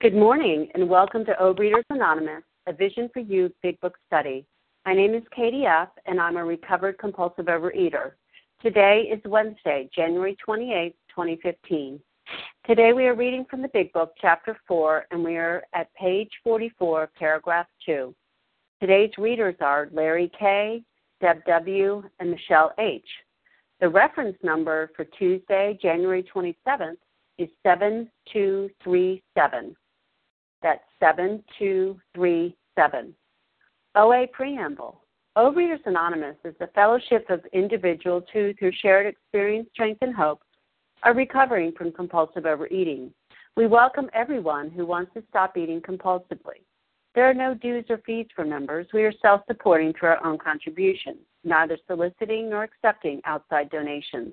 Good morning, and welcome to Overeaters Anonymous, a Vision for You Big Book Study. My name is Katie F., and I'm a recovered compulsive overeater. Today is Wednesday, January 28, 2015. Today we are reading from the Big Book, Chapter 4, and we are at page 44, paragraph 2. Today's readers are Larry K., Deb W., and Michelle H. The reference number for Tuesday, January 27th is 7237. That's 7237. OA Preamble. Overeaters Anonymous is a fellowship of individuals who, through shared experience, strength, and hope, are recovering from compulsive overeating. We welcome everyone who wants to stop eating compulsively. There are no dues or fees for members. We are self supporting through our own contributions, neither soliciting nor accepting outside donations.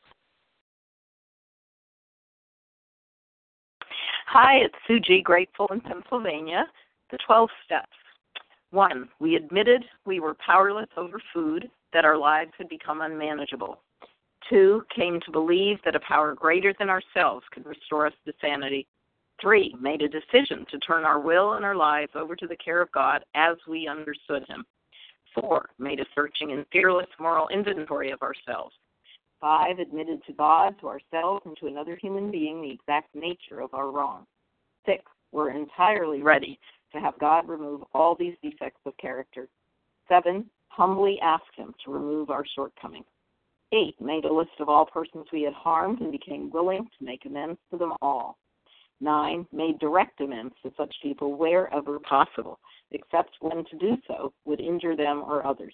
Hi, it's Sue G. Grateful in Pennsylvania. The 12 steps. One, we admitted we were powerless over food, that our lives had become unmanageable. Two, came to believe that a power greater than ourselves could restore us to sanity. Three, made a decision to turn our will and our lives over to the care of God as we understood Him. Four, made a searching and fearless moral inventory of ourselves. Five, admitted to God, to ourselves, and to another human being the exact nature of our wrong. Six, we're entirely ready to have God remove all these defects of character. Seven, humbly asked Him to remove our shortcomings. Eight, made a list of all persons we had harmed and became willing to make amends to them all. Nine, made direct amends to such people wherever possible, except when to do so would injure them or others.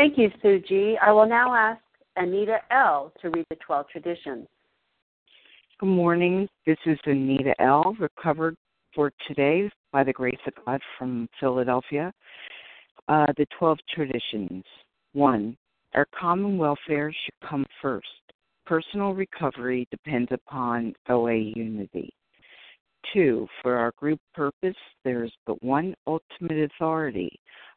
Thank you, Sue G. I will now ask Anita L. to read the 12 traditions. Good morning. This is Anita L., recovered for today by the grace of God from Philadelphia. Uh, the 12 traditions. One, our common welfare should come first. Personal recovery depends upon OA unity. Two, for our group purpose, there is but one ultimate authority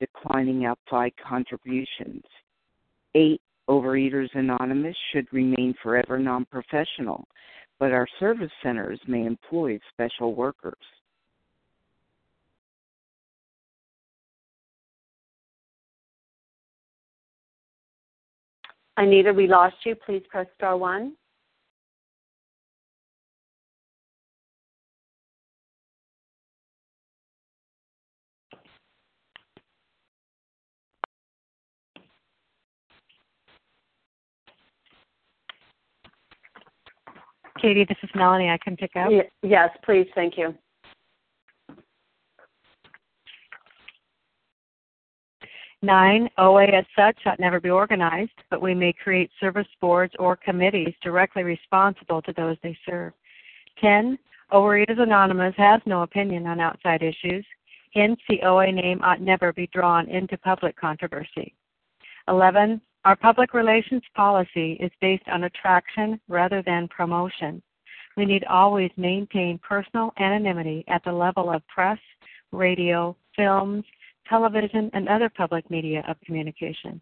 declining outside contributions. Eight, Overeaters Anonymous should remain forever non professional, but our service centers may employ special workers. Anita, we lost you. Please press star one. Katie, this is Melanie. I can pick up. Yes, please. Thank you. Nine, OA as such ought never be organized, but we may create service boards or committees directly responsible to those they serve. Ten, Overeaters Anonymous has no opinion on outside issues. Hence, the OA name ought never be drawn into public controversy. 11. Our public relations policy is based on attraction rather than promotion. We need always maintain personal anonymity at the level of press, radio, films, television, and other public media of communication.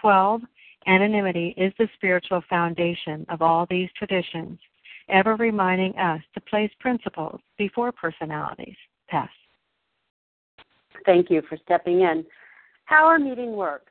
12. Anonymity is the spiritual foundation of all these traditions, ever reminding us to place principles before personalities. Pass. Thank you for stepping in. How our meeting works.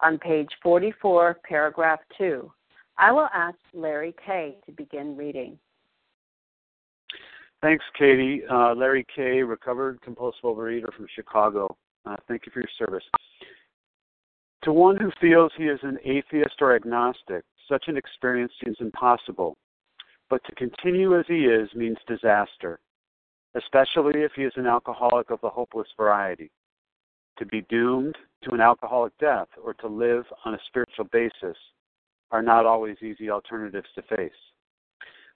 on page 44, paragraph 2. I will ask Larry Kay to begin reading. Thanks, Katie. Uh, Larry Kay, recovered compulsive overeater from Chicago. Uh, thank you for your service. To one who feels he is an atheist or agnostic, such an experience seems impossible. But to continue as he is means disaster, especially if he is an alcoholic of the hopeless variety. To be doomed to an alcoholic death or to live on a spiritual basis are not always easy alternatives to face.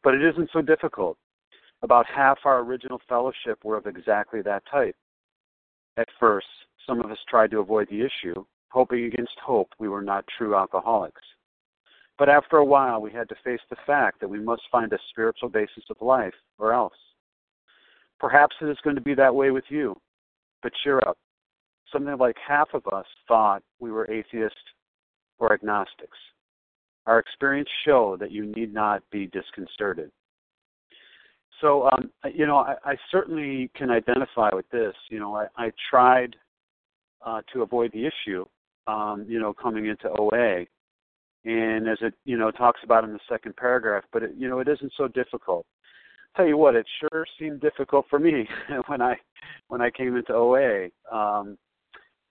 But it isn't so difficult. About half our original fellowship were of exactly that type. At first, some of us tried to avoid the issue, hoping against hope we were not true alcoholics. But after a while, we had to face the fact that we must find a spiritual basis of life, or else. Perhaps it is going to be that way with you, but cheer up. Something like half of us thought we were atheists or agnostics. Our experience show that you need not be disconcerted. So, um, you know, I, I certainly can identify with this. You know, I, I tried uh, to avoid the issue, um, you know, coming into OA, and as it, you know, talks about in the second paragraph, but it, you know, it isn't so difficult. Tell you what, it sure seemed difficult for me when I when I came into OA. Um,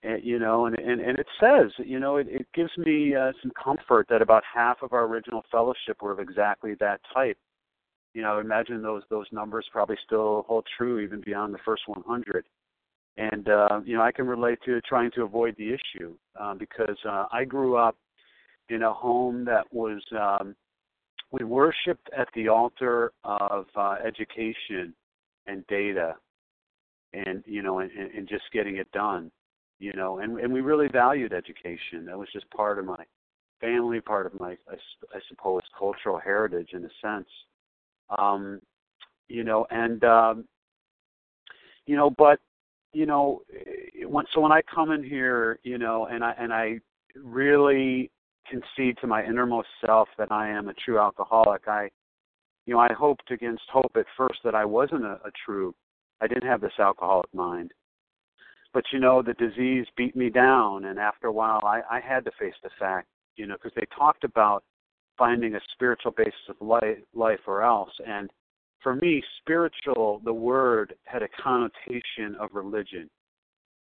and, you know, and, and and it says, you know, it, it gives me uh, some comfort that about half of our original fellowship were of exactly that type you know, I imagine those those numbers probably still hold true even beyond the first 100. And uh, you know, I can relate to trying to avoid the issue uh, because uh, I grew up in a home that was um, we worshipped at the altar of uh, education and data, and you know, and, and just getting it done. You know, and and we really valued education. That was just part of my family, part of my, I, I suppose, cultural heritage in a sense um, you know, and um, you know, but you know, when so when I come in here, you know, and I and I really concede to my innermost self that I am a true alcoholic, I, you know, I hoped against hope at first that I wasn't a, a true, I didn't have this alcoholic mind. But you know, the disease beat me down, and after a while, I, I had to face the fact, you know, because they talked about finding a spiritual basis of life, life or else. And for me, spiritual, the word had a connotation of religion,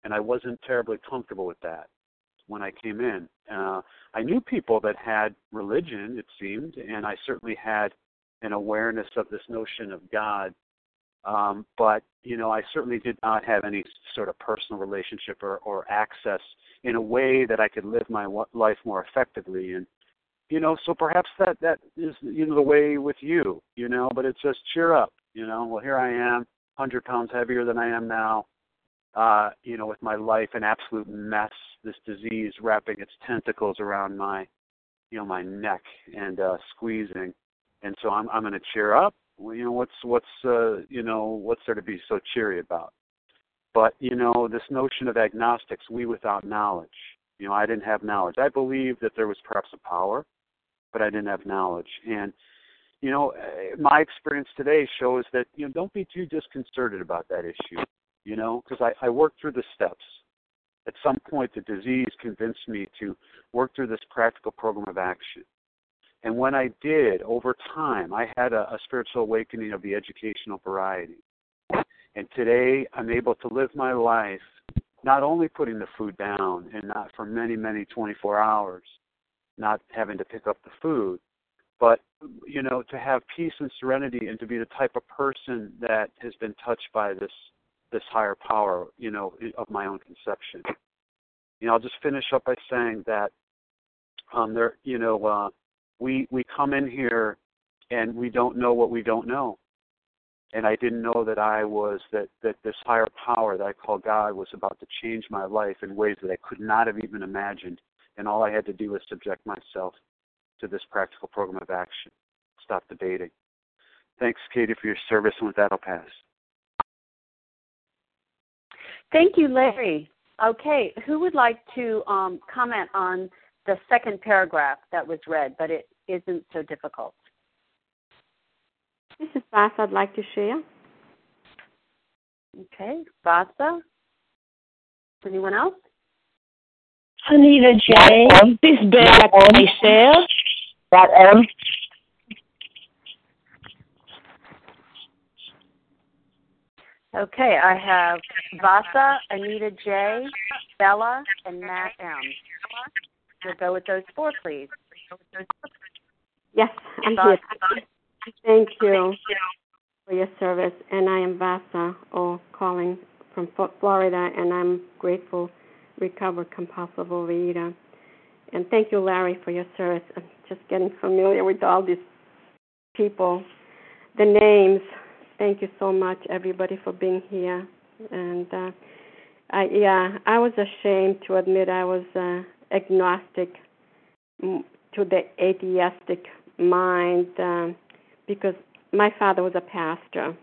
and I wasn't terribly comfortable with that when I came in. Uh, I knew people that had religion, it seemed, and I certainly had an awareness of this notion of God. Um, but you know, I certainly did not have any sort of personal relationship or, or access in a way that I could live my life more effectively. And you know so perhaps that that is you know the way with you you know but it says cheer up You know, well here I am, hundred pounds heavier than I am now. Uh, you know, with my life an absolute mess, this disease wrapping its tentacles around my, you know, my neck and uh, squeezing, and so I'm I'm going to cheer up. You know, what's what's uh, you know what's there to be so cheery about? But you know, this notion of agnostics, we without knowledge. You know, I didn't have knowledge. I believed that there was perhaps a power, but I didn't have knowledge. And you know, eh, my experience today shows that you know, don't be too disconcerted about that issue. You know, because I, I worked through the steps. At some point, the disease convinced me to work through this practical program of action. And when I did, over time, I had a, a spiritual awakening of the educational variety. And today, I'm able to live my life not only putting the food down and not for many, many 24 hours, not having to pick up the food, but you know, to have peace and serenity and to be the type of person that has been touched by this this higher power, you know, of my own conception. You know, I'll just finish up by saying that um there you know, uh we we come in here and we don't know what we don't know and I didn't know that I was that that this higher power that I call God was about to change my life in ways that I could not have even imagined. And all I had to do was subject myself to this practical program of action. Stop debating. Thanks, Katie, for your service, and with that, I'll pass. Thank you, Larry. Okay, who would like to um, comment on the second paragraph that was read, but it isn't so difficult? This is Vasa. I'd like to share. Okay, Vasa. Anyone else? Anita J. This back myself. That M. Okay, I have Vasa, Anita J, Bella, and Matt M. We'll go with those four, please. Yes, I'm. Thank you for your service. And I am Vasa, oh, calling from Florida, and I'm grateful, recovered compulsive overeater. And thank you, Larry, for your service. I'm just getting familiar with all these people, the names. Thank you so much, everybody, for being here. And uh, I, yeah, I was ashamed to admit I was uh, agnostic to the atheistic mind. Um, because my father was a pastor,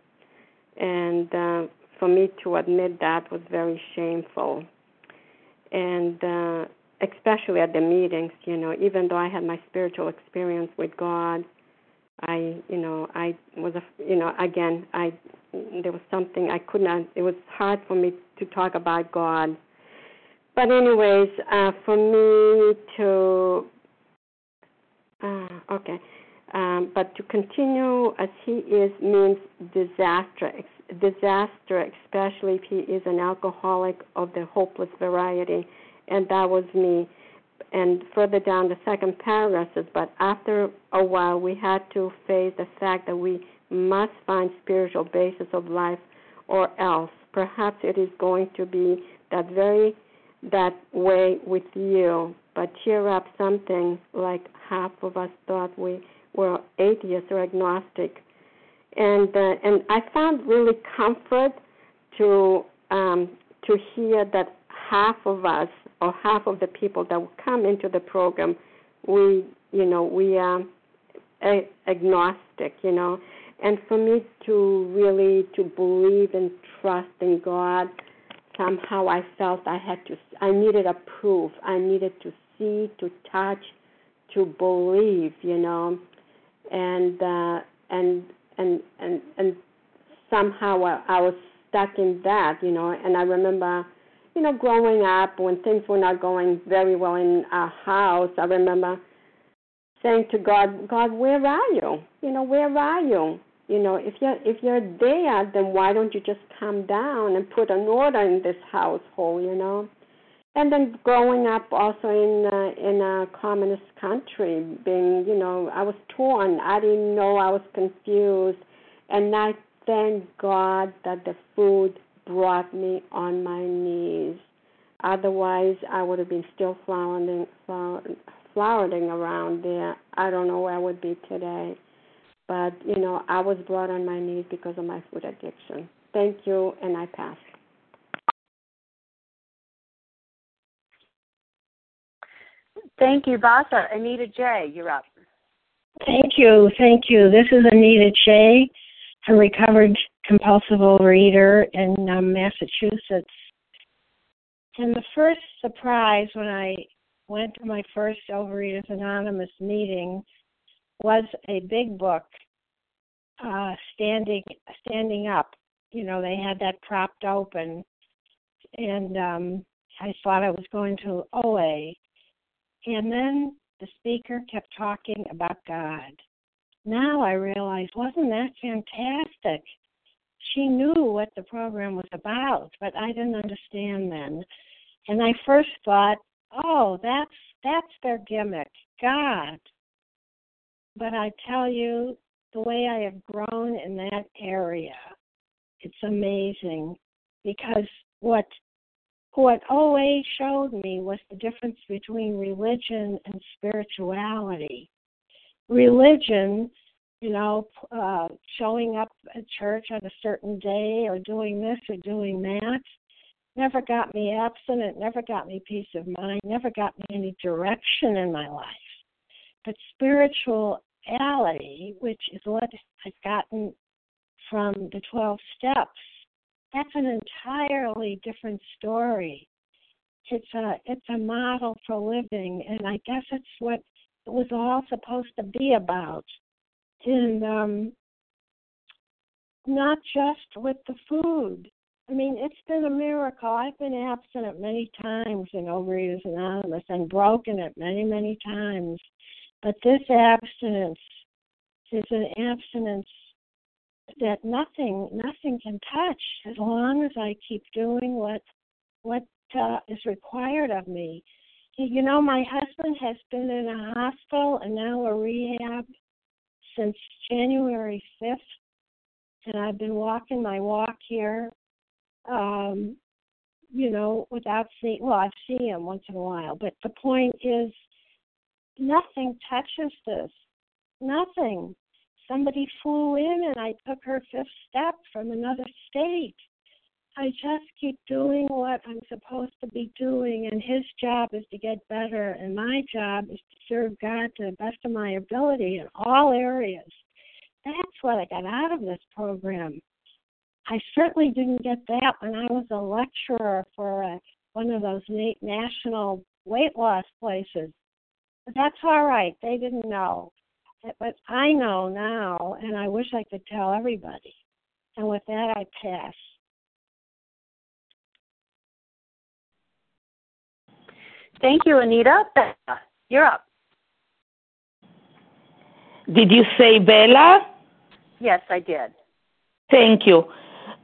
and uh, for me to admit that was very shameful. And uh, especially at the meetings, you know, even though I had my spiritual experience with God, I, you know, I was, a, you know, again, I, there was something I could not. It was hard for me to talk about God. But anyways, uh, for me to, uh, okay, um, but to continue as he is means disaster, disaster, especially if he is an alcoholic of the hopeless variety, and that was me. And further down the second paragraph says, but after a while we had to face the fact that we must find spiritual basis of life, or else perhaps it is going to be that very that way with you. But cheer up, something like half of us thought we were atheists or agnostic, and uh, and I found really comfort to um, to hear that half of us or half of the people that would come into the program, we you know we are agnostic, you know, and for me to really to believe and trust in God, somehow I felt I had to I needed a proof. I needed to see, to touch, to believe, you know and uh, and and and and somehow I, I was stuck in that, you know. And I remember, you know, growing up when things were not going very well in our house. I remember saying to God, God, where are you? You know, where are you? You know, if you're if you're there, then why don't you just come down and put an order in this household? You know and then growing up also in uh, in a communist country, being you know I was torn. I didn't know I was confused, and I thank God that the food brought me on my knees. Otherwise, I would have been still flowering, flowering around there. I don't know where I would be today. but you know, I was brought on my knees because of my food addiction. Thank you, and I pass. Thank you, Vasa. Anita J., you're up. Thank you. Thank you. This is Anita J., a recovered compulsive overeater in um, Massachusetts. And the first surprise when I went to my first Overeaters Anonymous meeting was a big book uh, standing standing up. You know, they had that propped open, and um, I thought I was going to OA. And then the speaker kept talking about God. Now I realize, wasn't that fantastic? She knew what the program was about, but I didn't understand then. And I first thought, oh, that's that's their gimmick, God. But I tell you, the way I have grown in that area, it's amazing because what what OA showed me was the difference between religion and spirituality. Religion, you know, uh, showing up at church on a certain day or doing this or doing that, never got me abstinent, never got me peace of mind, never got me any direction in my life. But spirituality, which is what I've gotten from the 12 steps, that's an entirely different story. It's a it's a model for living, and I guess it's what it was all supposed to be about. And um, not just with the food. I mean, it's been a miracle. I've been abstinent many times in Overeaters Anonymous and broken it many, many times. But this abstinence is an abstinence that nothing nothing can touch as long as I keep doing what what uh, is required of me. You know, my husband has been in a hospital and now a rehab since January 5th, and I've been walking my walk here, um, you know, without seeing, well, I see him once in a while, but the point is, nothing touches this. Nothing somebody flew in and I took her fifth step from another state. I just keep doing what I'm supposed to be doing, and his job is to get better, and my job is to serve God to the best of my ability in all areas. That's what I got out of this program. I certainly didn't get that when I was a lecturer for a, one of those national weight loss places. But that's all right. They didn't know. But I know now, and I wish I could tell everybody. And with that, I pass. Thank you, Anita. Bella, You're up. Did you say Bella? Yes, I did. Thank you.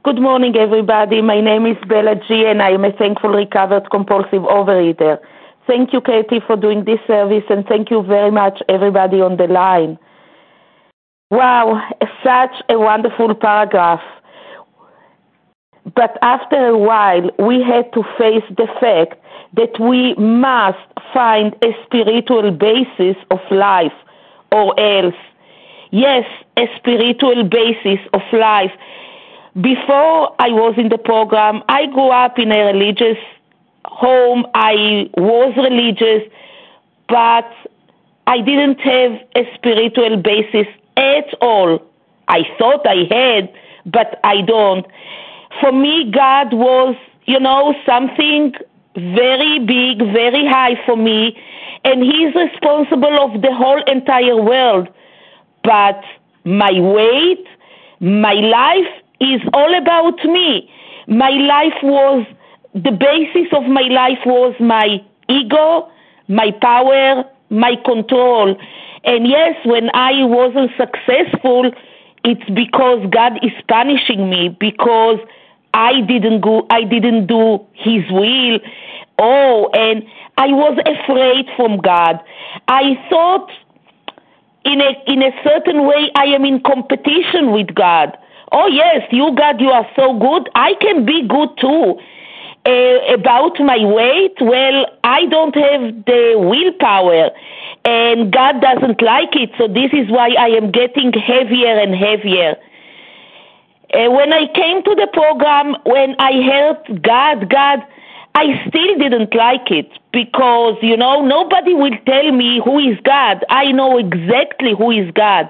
Good morning, everybody. My name is Bella G, and I am a thankful recovered compulsive overeater. Thank you, Katie, for doing this service, and thank you very much, everybody on the line. Wow, such a wonderful paragraph. But after a while, we had to face the fact that we must find a spiritual basis of life, or else. Yes, a spiritual basis of life. Before I was in the program, I grew up in a religious home. I was religious, but I didn't have a spiritual basis at all. I thought I had, but I don't. For me, God was, you know, something very big, very high for me, and He's responsible of the whole entire world. But my weight, my life is all about me. My life was the basis of my life was my ego, my power, my control. And yes, when I wasn't successful, it's because God is punishing me because I didn't go I didn't do his will. Oh, and I was afraid from God. I thought in a in a certain way I am in competition with God. Oh yes, you God, you are so good. I can be good too uh, about my weight, well, I don't have the willpower. and God doesn't like it. So this is why I am getting heavier and heavier. Uh, when I came to the program, when I heard God, God, I still didn't like it because, you know, nobody will tell me who is God. I know exactly who is God.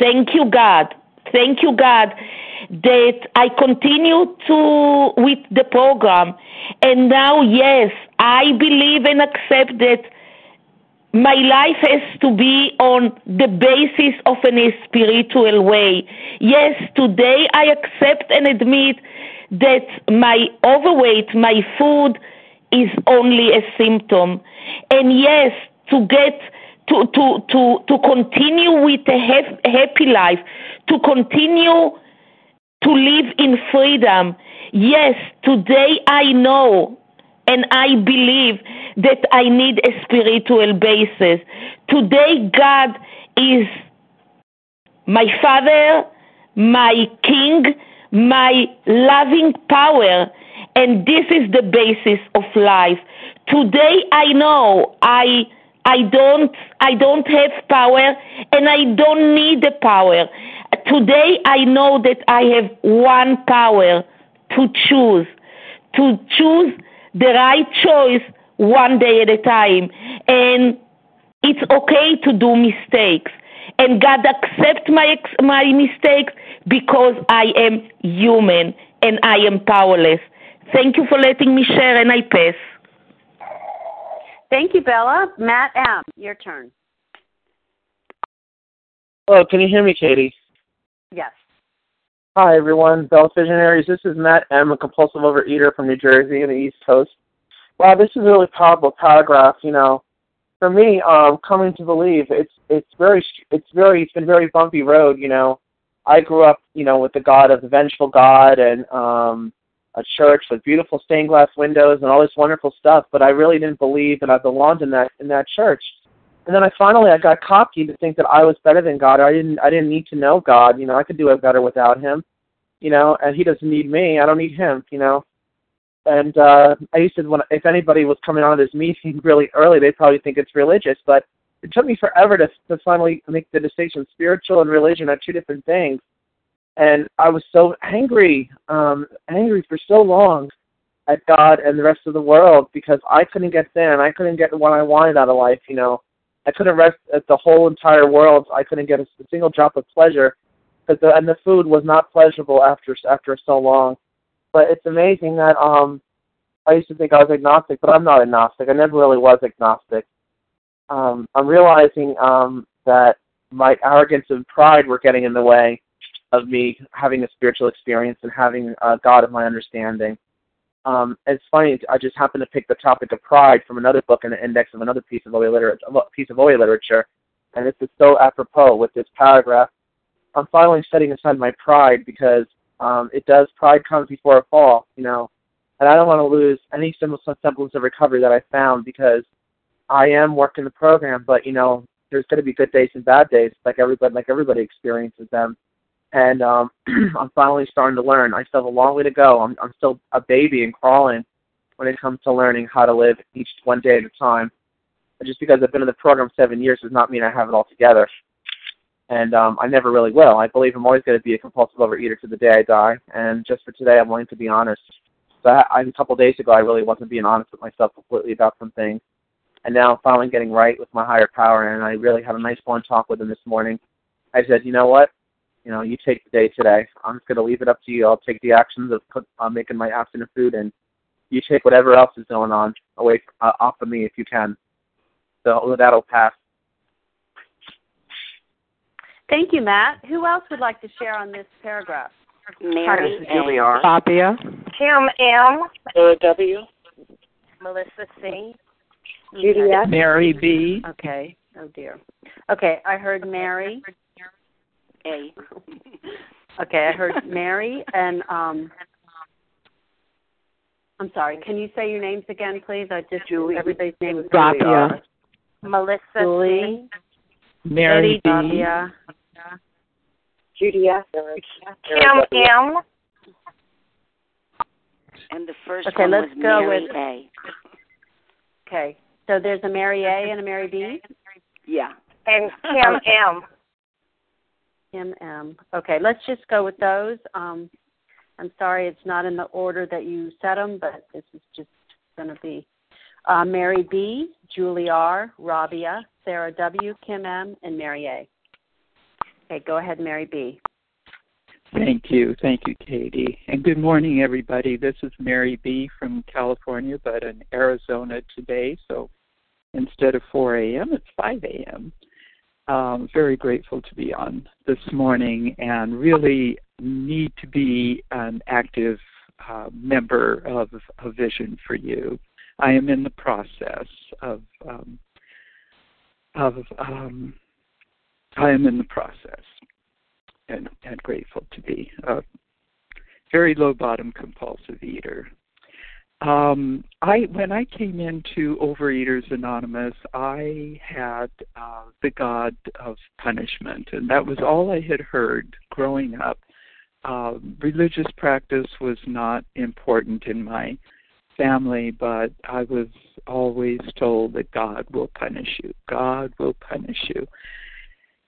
Thank you, God. Thank you, God, that I continue to with the program. And now, yes, I believe and accept that my life has to be on the basis of a spiritual way. Yes, today I accept and admit that my overweight, my food is only a symptom. And yes, to get to to to to continue with a happy life, to continue to live in freedom. Yes, today I know and I believe that I need a spiritual basis. Today, God is my Father, my King, my loving power, and this is the basis of life. Today, I know I. I don't I don't have power and I don't need the power. Today I know that I have one power to choose. To choose the right choice one day at a time. And it's okay to do mistakes. And God accepts my, my mistakes because I am human and I am powerless. Thank you for letting me share, and I pass. Thank you, Bella. Matt M., your turn. Hello, can you hear me, Katie? Yes. Hi, everyone. Bella Visionaries. This is Matt M., a compulsive overeater from New Jersey and the East Coast. Wow, this is a really powerful paragraph. You know, for me, um, coming to believe it's it's very it's very it's been a very bumpy road. You know, I grew up, you know, with the God of the vengeful God and um, a church with beautiful stained glass windows and all this wonderful stuff. But I really didn't believe that I belonged in that in that church. And then I finally I got cocky to think that I was better than God. I didn't I didn't need to know God. You know, I could do it better without Him. You know, and He doesn't need me. I don't need Him. You know. And uh, I used to when if anybody was coming on to this meeting really early, they'd probably think it's religious. But it took me forever to to finally make the distinction. Spiritual and religion are two different things. And I was so angry, um, angry for so long at God and the rest of the world because I couldn't get thin. I couldn't get what I wanted out of life. You know, I couldn't rest at the whole entire world. I couldn't get a, a single drop of pleasure because the, and the food was not pleasurable after after so long. But it's amazing that um I used to think I was agnostic, but I'm not agnostic. I never really was agnostic. Um, I'm realizing um, that my arrogance and pride were getting in the way of me having a spiritual experience and having uh, God of my understanding. Um, it's funny. I just happened to pick the topic of pride from another book in the index of another piece of OA literature, piece of OA literature, and this is so apropos with this paragraph. I'm finally setting aside my pride because um, it does. Pride comes before a fall, you know, and I don't want to lose any semblance of recovery that I found because I am working the program. But you know, there's going to be good days and bad days, like everybody, like everybody experiences them and um, I'm finally starting to learn. I still have a long way to go. I'm, I'm still a baby and crawling when it comes to learning how to live each one day at a time. And just because I've been in the program seven years does not mean I have it all together. And um, I never really will. I believe I'm always going to be a compulsive overeater to the day I die. And just for today, I'm willing to be honest. So I, I, a couple of days ago, I really wasn't being honest with myself completely about some things. And now I'm finally getting right with my higher power. And I really had a nice one talk with him this morning. I said, you know what? You know, you take the day today. I'm just going to leave it up to you. I'll take the actions of cook, uh, making my afternoon food, and you take whatever else is going on away uh, off of me if you can. So that'll pass. Thank you, Matt. Who else would like to share on this paragraph? Mary Hi, Julie R. Fabia. Kim M. W. Melissa C. Judy S. Mary B. Okay. Oh dear. Okay, I heard Mary. A. okay, I heard Mary and um I'm sorry. Can you say your names again, please? I just Julie. everybody's name is Rabia. Melissa Julie. Mary B. Rabia. Judy S. Kim M. And the first Okay, one let's was go Mary with- A. Okay. So there's a Mary A and a Mary B? Yeah. And Kim M. Kim M. Okay, let's just go with those. Um, I'm sorry it's not in the order that you set them, but this is just going to be uh, Mary B, Julie R, Rabia, Sarah W, Kim M, and Mary A. Okay, go ahead, Mary B. Thank you. Thank you, Katie. And good morning, everybody. This is Mary B. from California, but in Arizona today. So instead of 4 a.m., it's 5 a.m. Um, very grateful to be on this morning and really need to be an active uh, member of a vision for you. I am in the process of um, of um, I am in the process and, and grateful to be a very low bottom compulsive eater. Um, I when I came into Overeaters Anonymous, I had uh, the God of punishment, and that was all I had heard growing up. Uh, religious practice was not important in my family, but I was always told that God will punish you. God will punish you.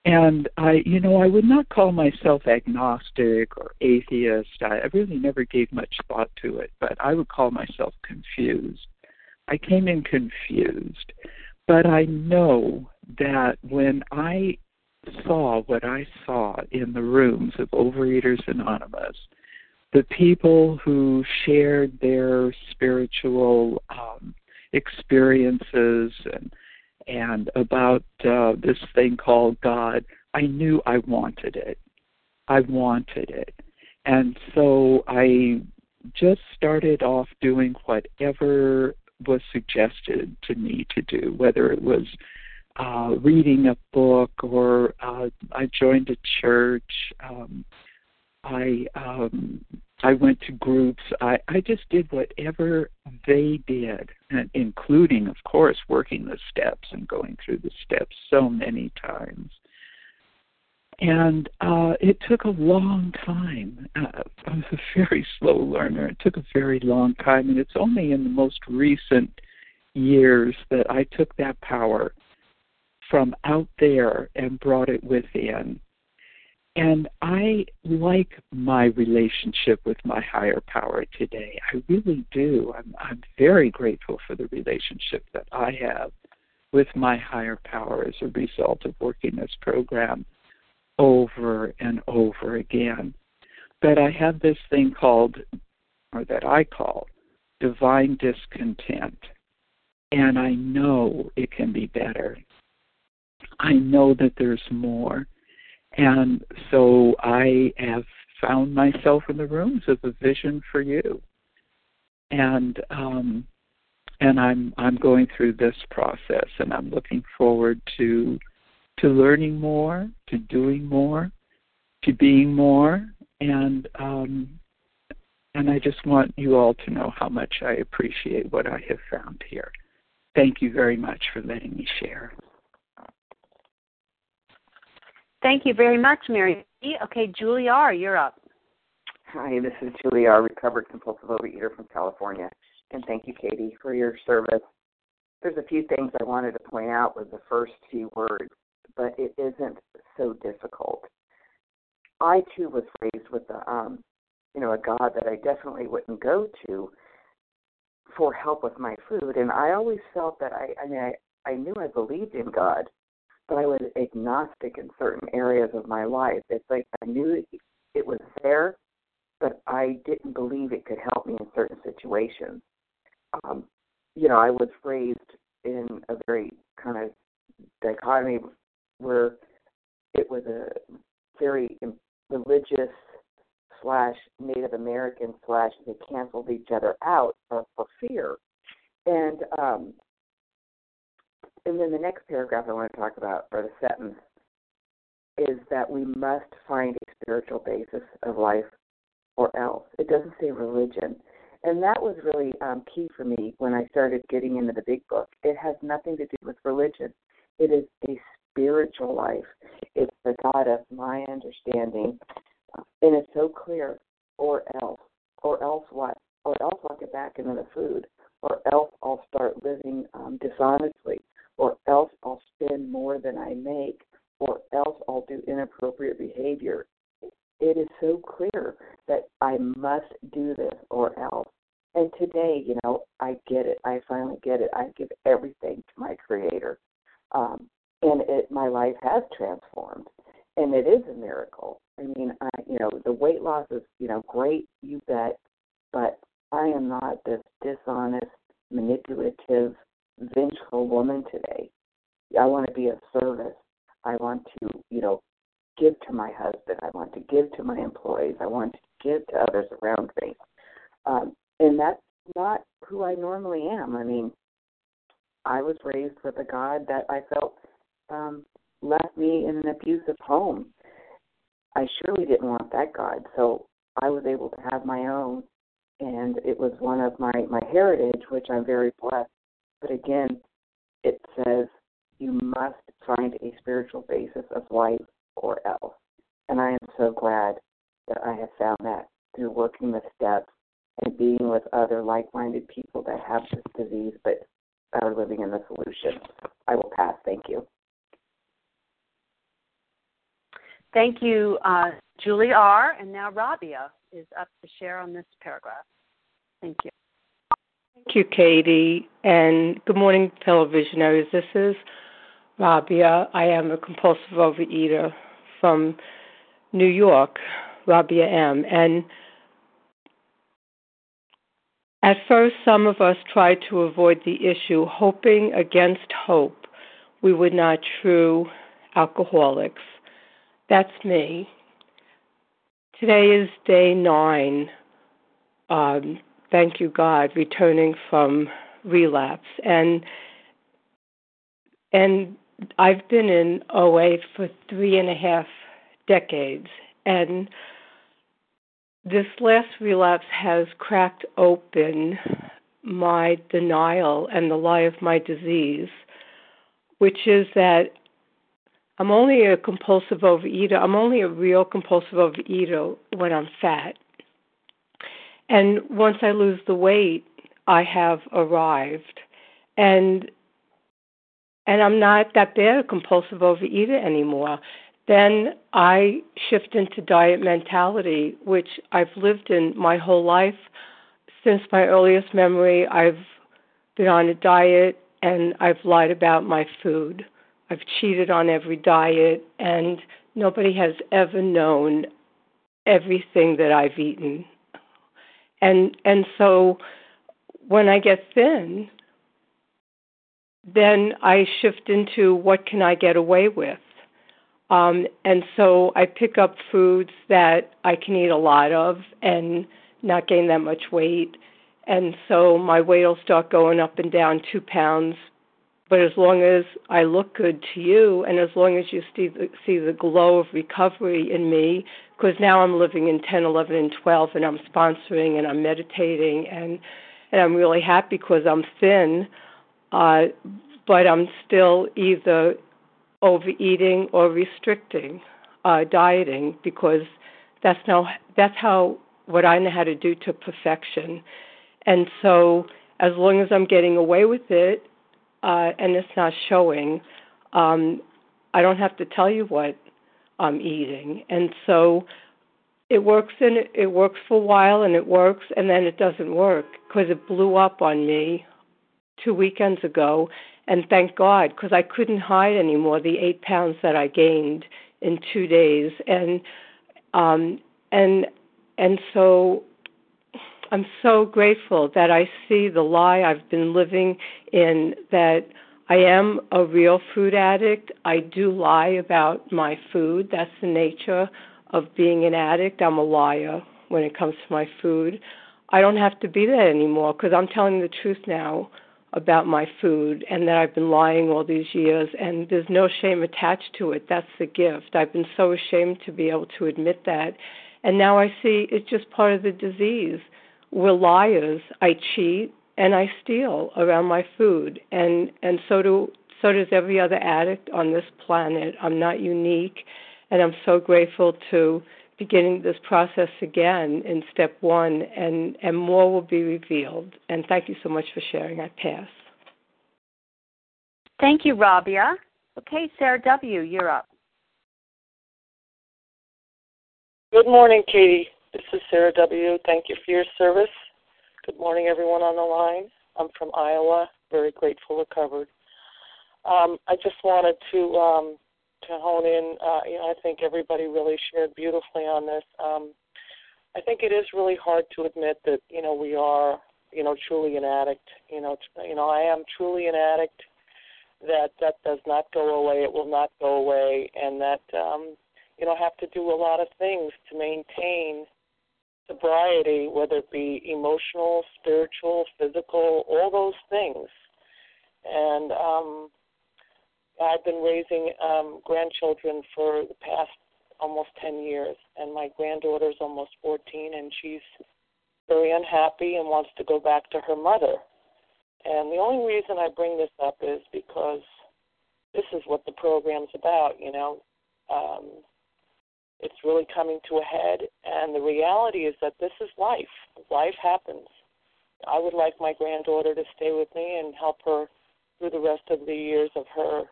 And I, you know, I would not call myself agnostic or atheist. I, I really never gave much thought to it, but I would call myself confused. I came in confused, but I know that when I saw what I saw in the rooms of Overeaters Anonymous, the people who shared their spiritual um, experiences and and about uh, this thing called God, I knew I wanted it. I wanted it. And so I just started off doing whatever was suggested to me to do, whether it was uh, reading a book or uh, I joined a church. Um, I um, I went to groups. I, I just did whatever they did, and including, of course, working the steps and going through the steps so many times. And uh, it took a long time. Uh, I was a very slow learner. It took a very long time, and it's only in the most recent years that I took that power from out there and brought it within and I like my relationship with my higher power today. I really do. I'm, I'm very grateful for the relationship that I have with my higher power as a result of working this program over and over again. But I have this thing called, or that I call, divine discontent. And I know it can be better. I know that there's more. And so I have found myself in the rooms of a vision for you. And um and I'm I'm going through this process and I'm looking forward to to learning more, to doing more, to being more and um and I just want you all to know how much I appreciate what I have found here. Thank you very much for letting me share. Thank you very much, Mary. Okay, Julie R., you're up. Hi, this is Julie R., recovered compulsive overeater from California. And thank you, Katie, for your service. There's a few things I wanted to point out with the first few words, but it isn't so difficult. I too was raised with a, um, you know, a God that I definitely wouldn't go to for help with my food, and I always felt that I, I mean, I, I knew I believed in God, but I was agnostic in certain areas of my life. It's like I knew it was there, but I didn't believe it could help me in certain situations. Um, you know, I was raised in a very kind of dichotomy where it was a very religious slash Native American slash they canceled each other out for, for fear. And um, and then the next paragraph I want to talk about, or the sentence, is that we must find a spiritual basis of life or else. It doesn't say religion. And that was really um, key for me when I started getting into the big book. It has nothing to do with religion, it is a spiritual life. It's the God of my understanding. And it's so clear, or else. Or else what? Or else I'll get back into the food. or else I'll start living um, dishonestly, or else I'll spend more than I make, or else I'll do inappropriate behavior. It is so clear that I must do this or else. And today, you know, I get it. I finally get it. I give everything to my Creator, um, and it my life has transformed, and it is a miracle. I mean, I you know the weight loss is you know great, you bet, but I am not this dishonest, manipulative, vengeful woman today. I want to be of service. I want to, you know, give to my husband. I want to give to my employees. I want to give to others around me. Um, and that's not who I normally am. I mean, I was raised with a God that I felt um, left me in an abusive home. I surely didn't want that God, so I was able to have my own and it was one of my my heritage, which I'm very blessed. But again, it says you must find a spiritual basis of life or else. And I am so glad that I have found that through working the steps and being with other like-minded people that have this disease but are living in the solution. I will pass. Thank you. Thank you, uh, Julie R. And now Rabia is up to share on this paragraph. Thank you. Thank you, Katie, and good morning, fellow visionaries. This is Rabia. I am a compulsive overeater from New York, Rabia M. And at first, some of us tried to avoid the issue, hoping against hope we were not true alcoholics. That's me. Today is day nine. Um, thank you, God, returning from relapse. And and I've been in OA for three and a half decades, and this last relapse has cracked open my denial and the lie of my disease, which is that I'm only a compulsive overeater. I'm only a real compulsive overeater when I'm fat. And once I lose the weight, I have arrived. And and I'm not that bad a compulsive overeater anymore. Then I shift into diet mentality, which I've lived in my whole life. Since my earliest memory, I've been on a diet and I've lied about my food. I've cheated on every diet, and nobody has ever known everything that I've eaten. And and so when I get thin, then I shift into what can I get away with. Um, and so I pick up foods that I can eat a lot of and not gain that much weight. And so my weight will start going up and down two pounds but as long as I look good to you, and as long as you see the, see the glow of recovery in me, because now I'm living in 10, 11, and 12, and I'm sponsoring and I'm meditating, and and I'm really happy because I'm thin, uh, but I'm still either overeating or restricting, uh, dieting, because that's now that's how what I know how to do to perfection, and so as long as I'm getting away with it uh, and it's not showing, um, I don't have to tell you what I'm eating. And so it works and it, works for a while and it works and then it doesn't work because it blew up on me two weekends ago. And thank God because I couldn't hide anymore the eight pounds that I gained in two days. And um, and and so I'm so grateful that I see the lie I've been living in that I am a real food addict. I do lie about my food. That's the nature of being an addict. I'm a liar when it comes to my food. I don't have to be that anymore because I'm telling the truth now about my food and that I've been lying all these years and there's no shame attached to it. That's the gift. I've been so ashamed to be able to admit that. And now I see it's just part of the disease we're liars. I cheat and I steal around my food, and and so do so does every other addict on this planet. I'm not unique, and I'm so grateful to beginning this process again in step one, and, and more will be revealed. And thank you so much for sharing. I pass. Thank you, Rabia. Okay, Sarah W., you're up. Good morning, Katie. This is Sarah W. Thank you for your service. Good morning, everyone on the line. I'm from Iowa. Very grateful recovered. Um, I just wanted to um, to hone in. Uh, you know, I think everybody really shared beautifully on this. Um, I think it is really hard to admit that you know we are you know truly an addict. You know, t- you know I am truly an addict. That that does not go away. It will not go away, and that um, you know have to do a lot of things to maintain sobriety, whether it be emotional, spiritual, physical, all those things. And um, I've been raising um, grandchildren for the past almost 10 years, and my granddaughter's almost 14, and she's very unhappy and wants to go back to her mother. And the only reason I bring this up is because this is what the program's about, you know. Um, it's really coming to a head, and the reality is that this is life. Life happens. I would like my granddaughter to stay with me and help her through the rest of the years of her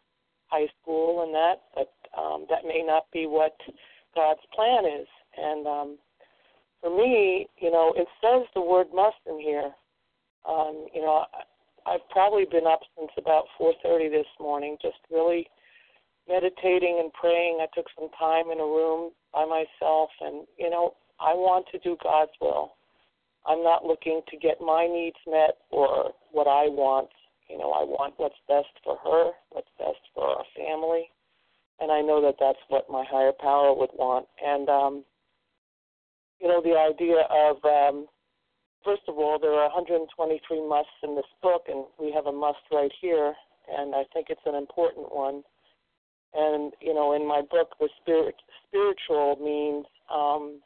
high school and that, but um, that may not be what God's plan is. And um, for me, you know, it says the word must in here. Um, you know, I've probably been up since about 4:30 this morning, just really meditating and praying. I took some time in a room by myself, and you know, I want to do God's will. I'm not looking to get my needs met or what I want. You know, I want what's best for her, what's best for our family, and I know that that's what my higher power would want. And um, you know, the idea of um, first of all, there are 123 musts in this book, and we have a must right here, and I think it's an important one. And you know, in my book, the spirit spiritual means um,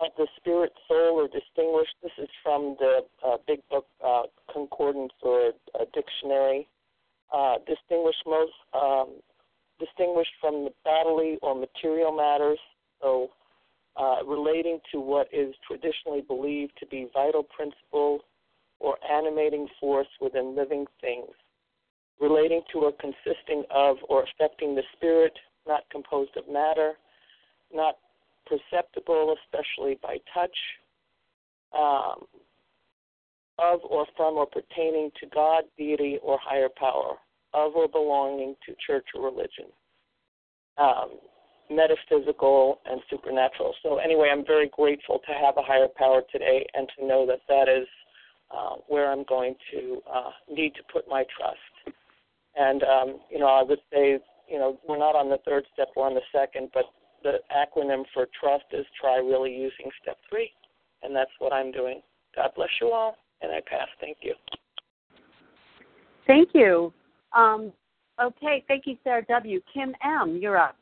of the spirit, soul, or distinguished. This is from the uh, Big Book uh, Concordance or a dictionary. Uh, distinguished most um, distinguished from the bodily or material matters. So, uh, relating to what is traditionally believed to be vital principle or animating force within living things relating to or consisting of or affecting the spirit, not composed of matter, not perceptible, especially by touch, um, of or from or pertaining to God, deity, or higher power, of or belonging to church or religion, um, metaphysical and supernatural. So, anyway, I'm very grateful to have a higher power today and to know that that is uh, where I'm going to uh, need to put my trust. And um, you know, I would say, you know, we're not on the third step, we're on the second, but the acronym for trust is try really using step three. And that's what I'm doing. God bless you all. And I pass. Thank you. Thank you. Um, okay, thank you, Sarah W. Kim M., you're up.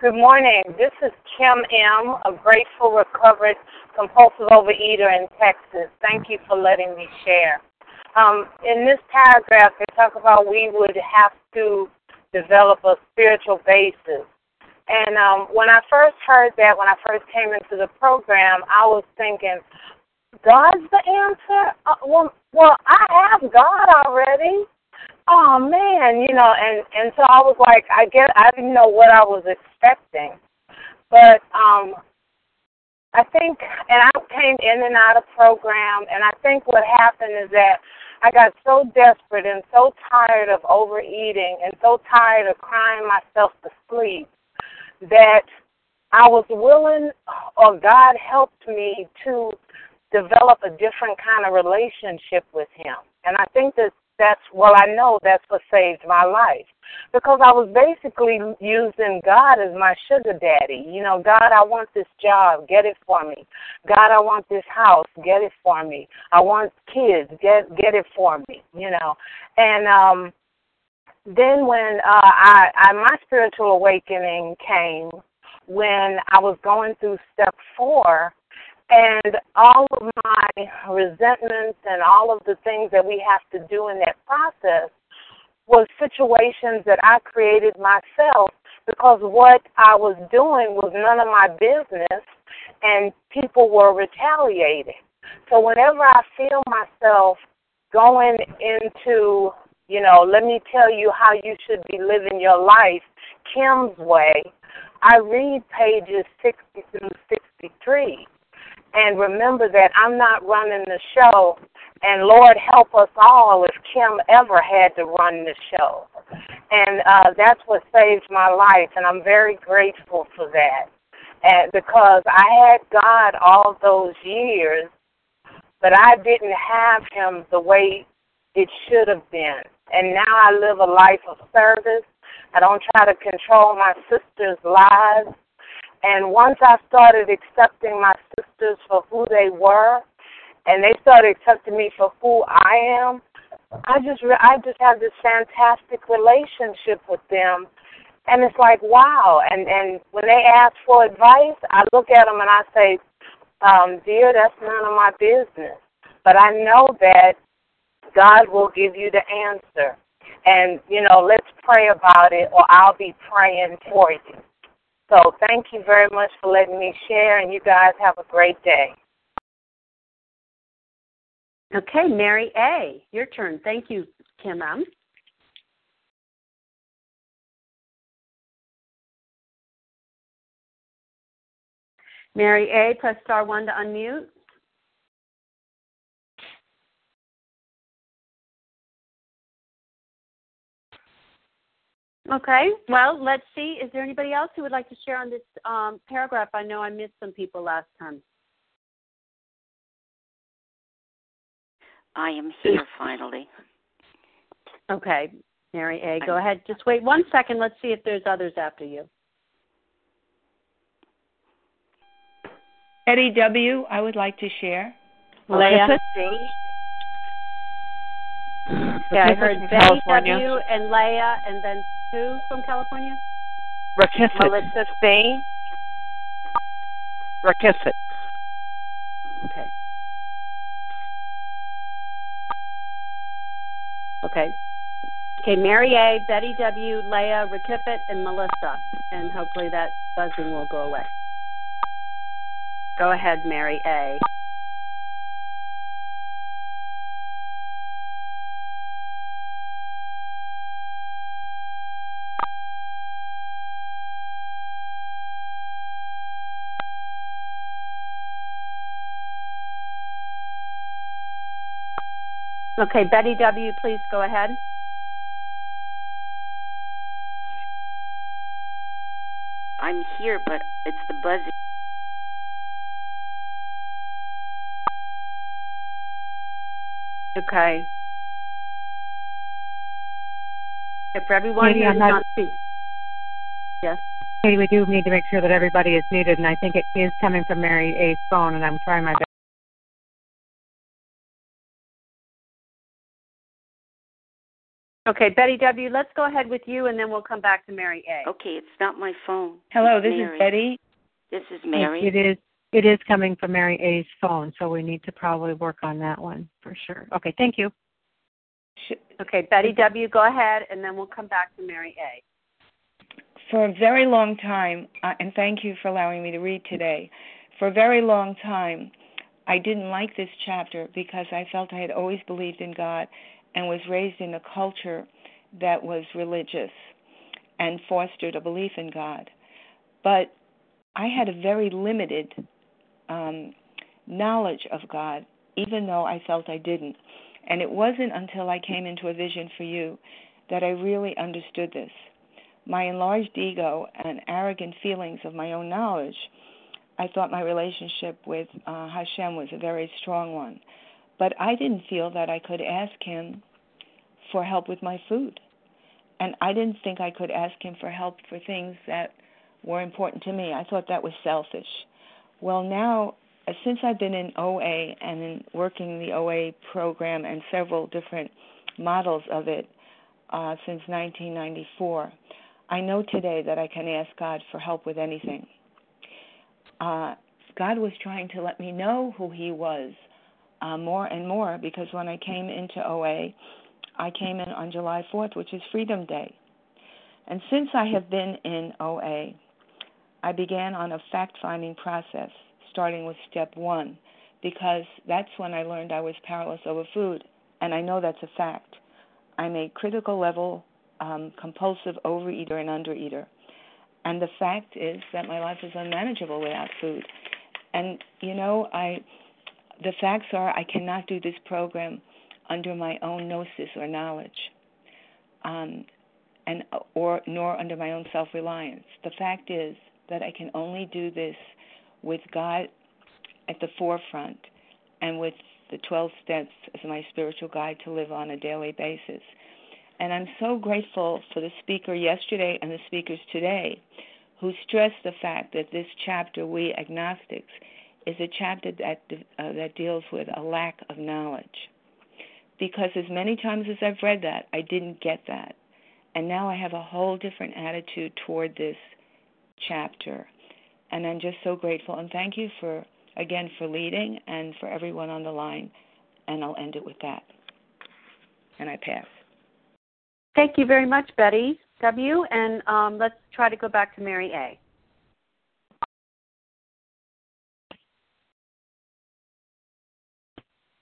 Good morning. This is Kim M., a grateful, recovered, compulsive overeater in Texas. Thank you for letting me share. Um, in this paragraph, they talk about we would have to develop a spiritual basis. And um, when I first heard that, when I first came into the program, I was thinking, God's the answer? Uh, well, well, I have God already. Oh man, you know, and and so I was like, I guess I didn't know what I was expecting, but um, I think, and I came in and out of program, and I think what happened is that I got so desperate and so tired of overeating and so tired of crying myself to sleep that I was willing, or God helped me to develop a different kind of relationship with Him. And I think that that's well i know that's what saved my life. Because i was basically using god as my sugar daddy. You know god i want this job get it for me. God i want this house get it for me. I want kids get get it for me you know. And um then when uh i i my spiritual awakening came when i was going through step four and all of my resentments and all of the things that we have to do in that process was situations that I created myself because what I was doing was none of my business and people were retaliating. So whenever I feel myself going into, you know, let me tell you how you should be living your life Kim's way, I read pages 60 through 63 and remember that I'm not running the show. And Lord help us all if Kim ever had to run the show. And uh, that's what saved my life, and I'm very grateful for that. And because I had God all those years, but I didn't have Him the way it should have been. And now I live a life of service. I don't try to control my sister's lives. And once I started accepting my sisters for who they were, and they started accepting me for who I am, I just I just have this fantastic relationship with them, and it's like wow. And and when they ask for advice, I look at them and I say, um, "Dear, that's none of my business." But I know that God will give you the answer, and you know, let's pray about it, or I'll be praying for you. So thank you very much for letting me share, and you guys have a great day. Okay, Mary A., your turn. Thank you, Kim M. Mary A., press star one to unmute. Okay, well, let's see. Is there anybody else who would like to share on this um, paragraph? I know I missed some people last time. I am here finally. Okay, Mary A., go ahead. Just wait one second. Let's see if there's others after you. Eddie W., I would like to share. Leah Yeah, I heard Betty W. and Leah, and then who from California? Rakefet. Melissa C. Rakefet. Okay. Okay. Okay, Mary A, Betty W, Leah, Rakefet, and Melissa. And hopefully that buzzing will go away. Go ahead, Mary A. Okay, Betty W., please go ahead. I'm here, but it's the buzzing. Okay. If everyone Katie, I'm not- not. Yes. Katie, we do need to make sure that everybody is muted, and I think it is coming from Mary A's phone, and I'm trying my best. Okay, Betty W., let's go ahead with you, and then we'll come back to Mary A. Okay, it's not my phone. Hello, It's this Mary. is Betty. This is It- Mary. It is. It is coming from Mary A's phone, so we need to probably work on that one for sure. Okay, thank you. Okay, Betty W., go ahead, and then we'll come back to Mary A. For a very long time, uh, and thank you for allowing me to read today. For a very long time, I didn't like this chapter because I felt I had always believed in God and was raised in a culture that was religious and fostered a belief in God. But I had a very limited um, knowledge of God, even though I felt I didn't. And it wasn't until I came into a vision for you that I really understood this. My enlarged ego and arrogant feelings of my own knowledge, I thought my relationship with uh, Hashem was a very strong one. But I didn't feel that I could ask him for help with my food. And I didn't think I could ask him for help for things that were important to me. I thought that was selfish. Well, now, uh, since I've been in OA and in working the OA program and several different models of it uh, since 1994, I know today that I can ask God for help with anything. Uh, God was trying to let me know who He was uh, more and more because when I came into OA, I came in on July 4th, which is Freedom Day. And since I have been in OA, I began on a fact finding process, starting with step one, because that's when I learned I was powerless over food. And I know that's a fact. I'm a critical level um, compulsive overeater and undereater. And the fact is that my life is unmanageable without food. And you know, I the facts are I cannot do this program under my own gnosis or knowledge. Um, and or nor under my own self-reliance. The fact is that I can only do this with God at the forefront and with the 12 steps as my spiritual guide to live on a daily basis. And I'm so grateful for the speaker yesterday and the speakers today who stressed the fact that this chapter, We Agnostics, is a chapter that, uh, that deals with a lack of knowledge. Because as many times as I've read that, I didn't get that. And now I have a whole different attitude toward this chapter. And I'm just so grateful. And thank you for, again, for leading and for everyone on the line. And I'll end it with that. And I pass. Thank you very much, Betty W. And um, let's try to go back to Mary A.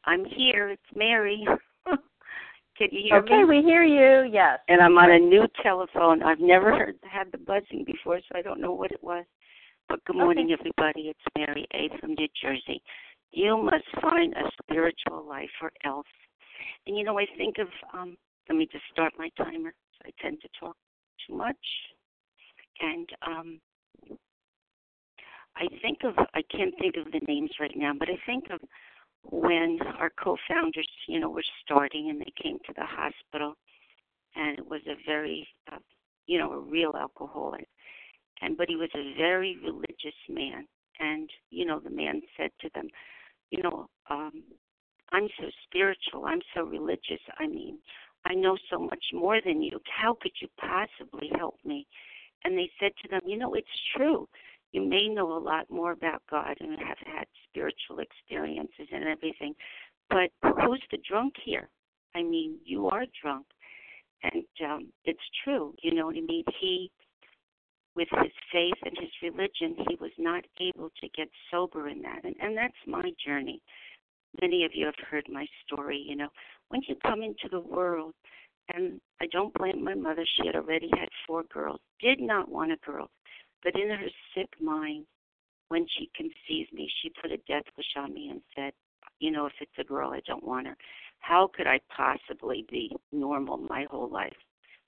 I'm here. It's Mary. Can you hear okay, me? Okay, we hear you. Yes. And I'm on a new telephone. I've never heard had the buzzing before, so I don't know what it was. But good morning, okay. everybody. It's Mary A. from New Jersey. You must find a spiritual life, or else. And you know, I think of. um Let me just start my timer. I tend to talk too much. And um I think of I can't think of the names right now, but I think of when our co-founders, you know, were starting and they came to the hospital, and it was a very, uh, you know, a real alcoholic, and but he was a very religious man, and you know, the man said to them, you know, um, I'm so spiritual, I'm so religious. I mean, I know so much more than you. How could you possibly help me? And they said to them, You know, it's true. You may know a lot more about God and have had spiritual experiences and everything, but who's the drunk here? I mean, you are drunk. And um, it's true. You know what I mean? He, with his faith and his religion, he was not able to get sober in that. And, and that's my journey. Many of you have heard my story, you know when you come into the world, and I don't blame my mother, she had already had four girls, did not want a girl, but in her sick mind, when she conceived me, she put a death wish on me and said, you know, if it's a girl, I don't want her. How could I possibly be normal my whole life?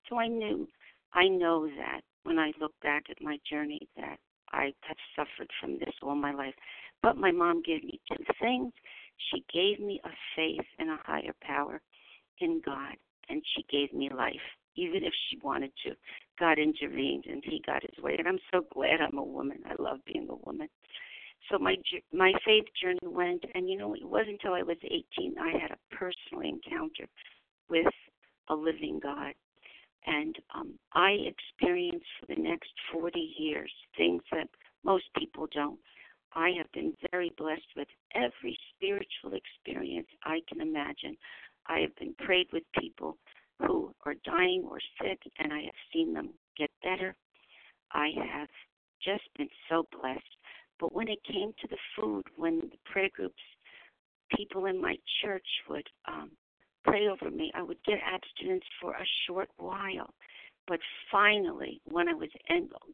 So I knew, I know that when I look back at my journey that I have suffered from this all my life. But my mom gave me two things. She gave me a faith in a higher power in God, and she gave me life, even if she wanted to. God intervened, and He got His way. And I'm so glad I'm a woman. I love being a woman. So my my faith journey went, and you know, it wasn't until I was 18 I had a personal encounter with a living God, and um, I experienced for the next 40 years things that most people don't. I have been very blessed with every spiritual experience I can imagine. I have been prayed with people who are dying or sick, and I have seen them get better. I have just been so blessed. But when it came to the food, when the prayer groups, people in my church would um, pray over me, I would get abstinence for a short while. But finally, when I was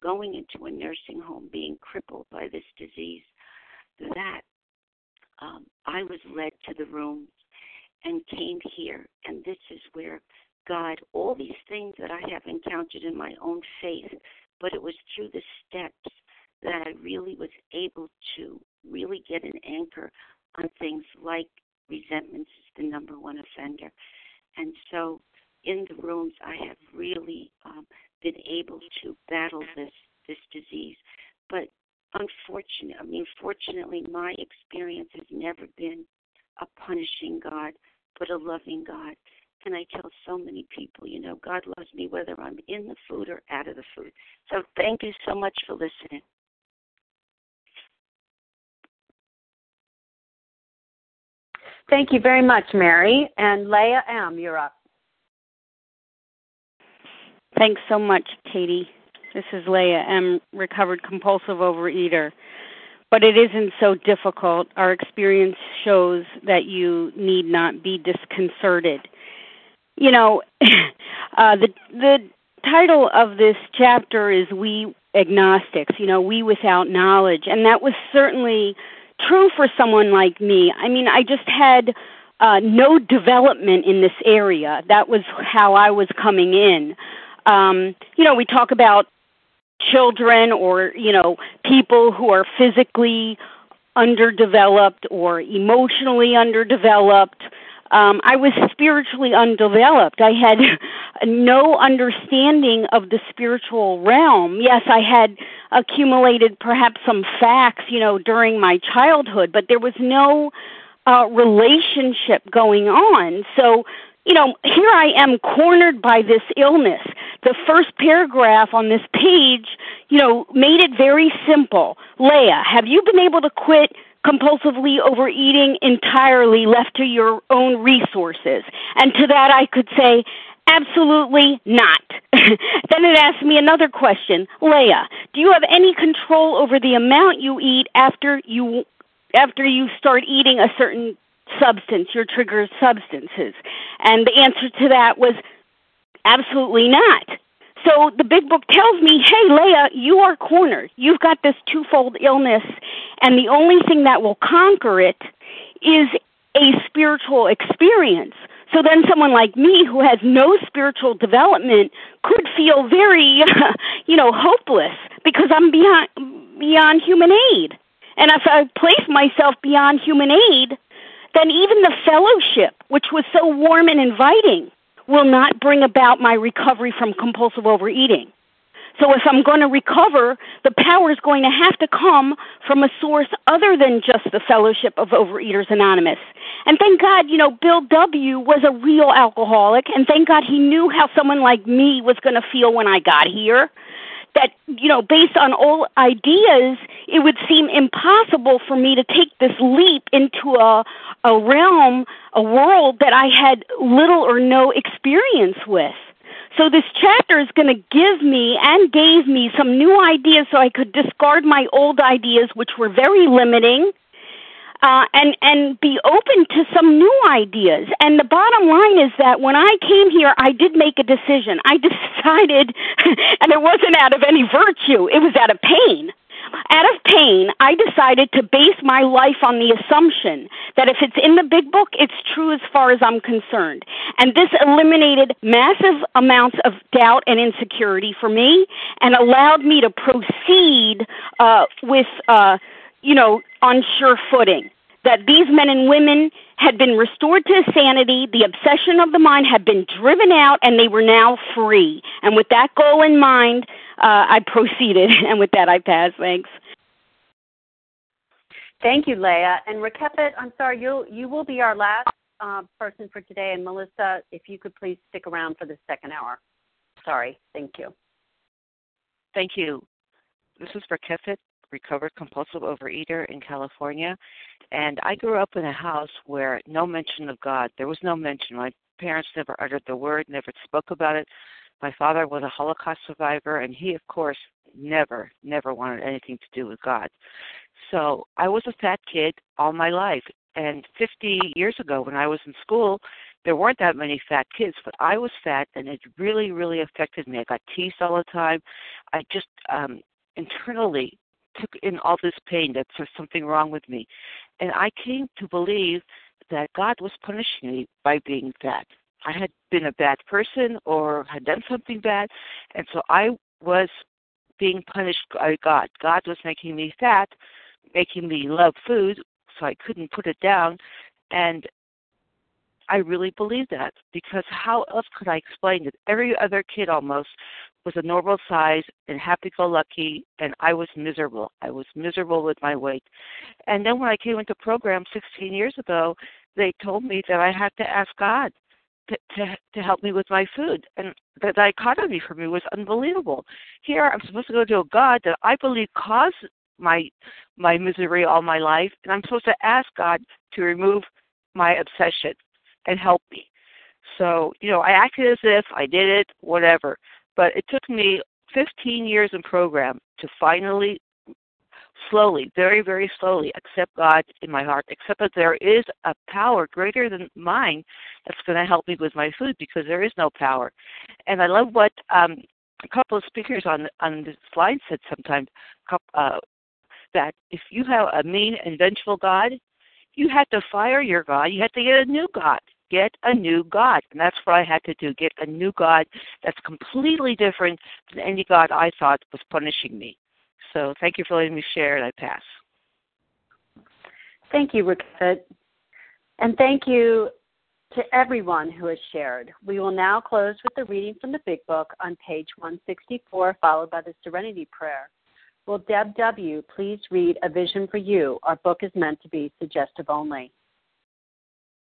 going into a nursing home being crippled by this disease, that um, I was led to the room and came here. And this is where God, all these things that I have encountered in my own faith, but it was through the steps that I really was able to really get an anchor on things like resentment is the number one offender. And so in the rooms, I have really um, been able to battle this this disease. But unfortunately, I mean, fortunately, my experience has never been a punishing God, but a loving God. And I tell so many people, you know, God loves me whether I'm in the food or out of the food. So thank you so much for listening. Thank you very much, Mary. And Leah M., you're up. Thanks so much, Katie. This is Leah M., recovered compulsive overeater. But it isn't so difficult. Our experience shows that you need not be disconcerted. You know, uh, the the title of this chapter is "We Agnostics." You know, we without knowledge, and that was certainly true for someone like me. I mean, I just had uh, no development in this area. That was how I was coming in. Um, you know, we talk about children or, you know, people who are physically underdeveloped or emotionally underdeveloped. Um, I was spiritually undeveloped. I had no understanding of the spiritual realm. Yes, I had accumulated perhaps some facts, you know, during my childhood, but there was no uh, relationship going on. So, you know, here I am cornered by this illness. The first paragraph on this page, you know, made it very simple. Leah, have you been able to quit compulsively overeating entirely left to your own resources? And to that I could say, Absolutely not. then it asked me another question. Leah, do you have any control over the amount you eat after you after you start eating a certain substance, your trigger substances? And the answer to that was absolutely not. So the big book tells me, hey, Leah, you are cornered. You've got this twofold illness, and the only thing that will conquer it is a spiritual experience. So then someone like me who has no spiritual development could feel very, you know, hopeless because I'm beyond beyond human aid. And if I place myself beyond human aid, then even the fellowship, which was so warm and inviting, will not bring about my recovery from compulsive overeating. So if I'm going to recover, the power is going to have to come from a source other than just the fellowship of Overeaters Anonymous. And thank God, you know, Bill W. was a real alcoholic, and thank God he knew how someone like me was going to feel when I got here that you know based on all ideas it would seem impossible for me to take this leap into a a realm a world that i had little or no experience with. So this chapter is going to give me and gave me some new ideas so i could discard my old ideas which were very limiting uh, and and be open to some new ideas. And the bottom line is that when I came here, I did make a decision. I decided, and it wasn't out of any virtue; it was out of pain. Out of pain, I decided to base my life on the assumption that if it's in the big book, it's true as far as I'm concerned. And this eliminated massive amounts of doubt and insecurity for me and allowed me to proceed uh, with, uh, you know, on sure footing that these men and women had been restored to sanity, the obsession of the mind had been driven out, and they were now free. And with that goal in mind, uh, I proceeded. And with that, I pass. Thanks. Thank you, Leah. And Rakefet, I'm sorry, you you will be our last uh, person for today. And Melissa, if you could please stick around for the second hour. Sorry. Thank you. Thank you. This is Rakefet, recovered compulsive overeater in California. And I grew up in a house where no mention of God. There was no mention. My parents never uttered the word, never spoke about it. My father was a Holocaust survivor, and he, of course, never, never wanted anything to do with God. So I was a fat kid all my life. And 50 years ago, when I was in school, there weren't that many fat kids, but I was fat, and it really, really affected me. I got teased all the time. I just um internally took in all this pain that there's something wrong with me. And I came to believe that God was punishing me by being fat. I had been a bad person or had done something bad, and so I was being punished by God. God was making me fat, making me love food, so I couldn't put it down. And I really believe that because how else could I explain it? Every other kid almost was a normal size and happy go lucky and I was miserable. I was miserable with my weight. And then when I came into program 16 years ago, they told me that I had to ask God to to, to help me with my food. And the dichotomy for me was unbelievable. Here I'm supposed to go to a God that I believe caused my my misery all my life and I'm supposed to ask God to remove my obsession and help me. So, you know, I acted as if I did it, whatever. But it took me 15 years in program to finally slowly, very, very slowly accept God in my heart, accept that there is a power greater than mine that's going to help me with my food because there is no power. And I love what um, a couple of speakers on on the slide said sometimes uh, that if you have a mean and vengeful God, you had to fire your God. You had to get a new God. Get a new God. And that's what I had to do get a new God that's completely different than any God I thought was punishing me. So thank you for letting me share, and I pass. Thank you, Rakit. And thank you to everyone who has shared. We will now close with the reading from the Big Book on page 164, followed by the Serenity Prayer. Will Deb W. please read A Vision for You? Our book is meant to be suggestive only.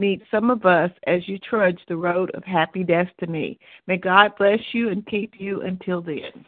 meet some of us as you trudge the road of happy destiny. May God bless you and keep you until then.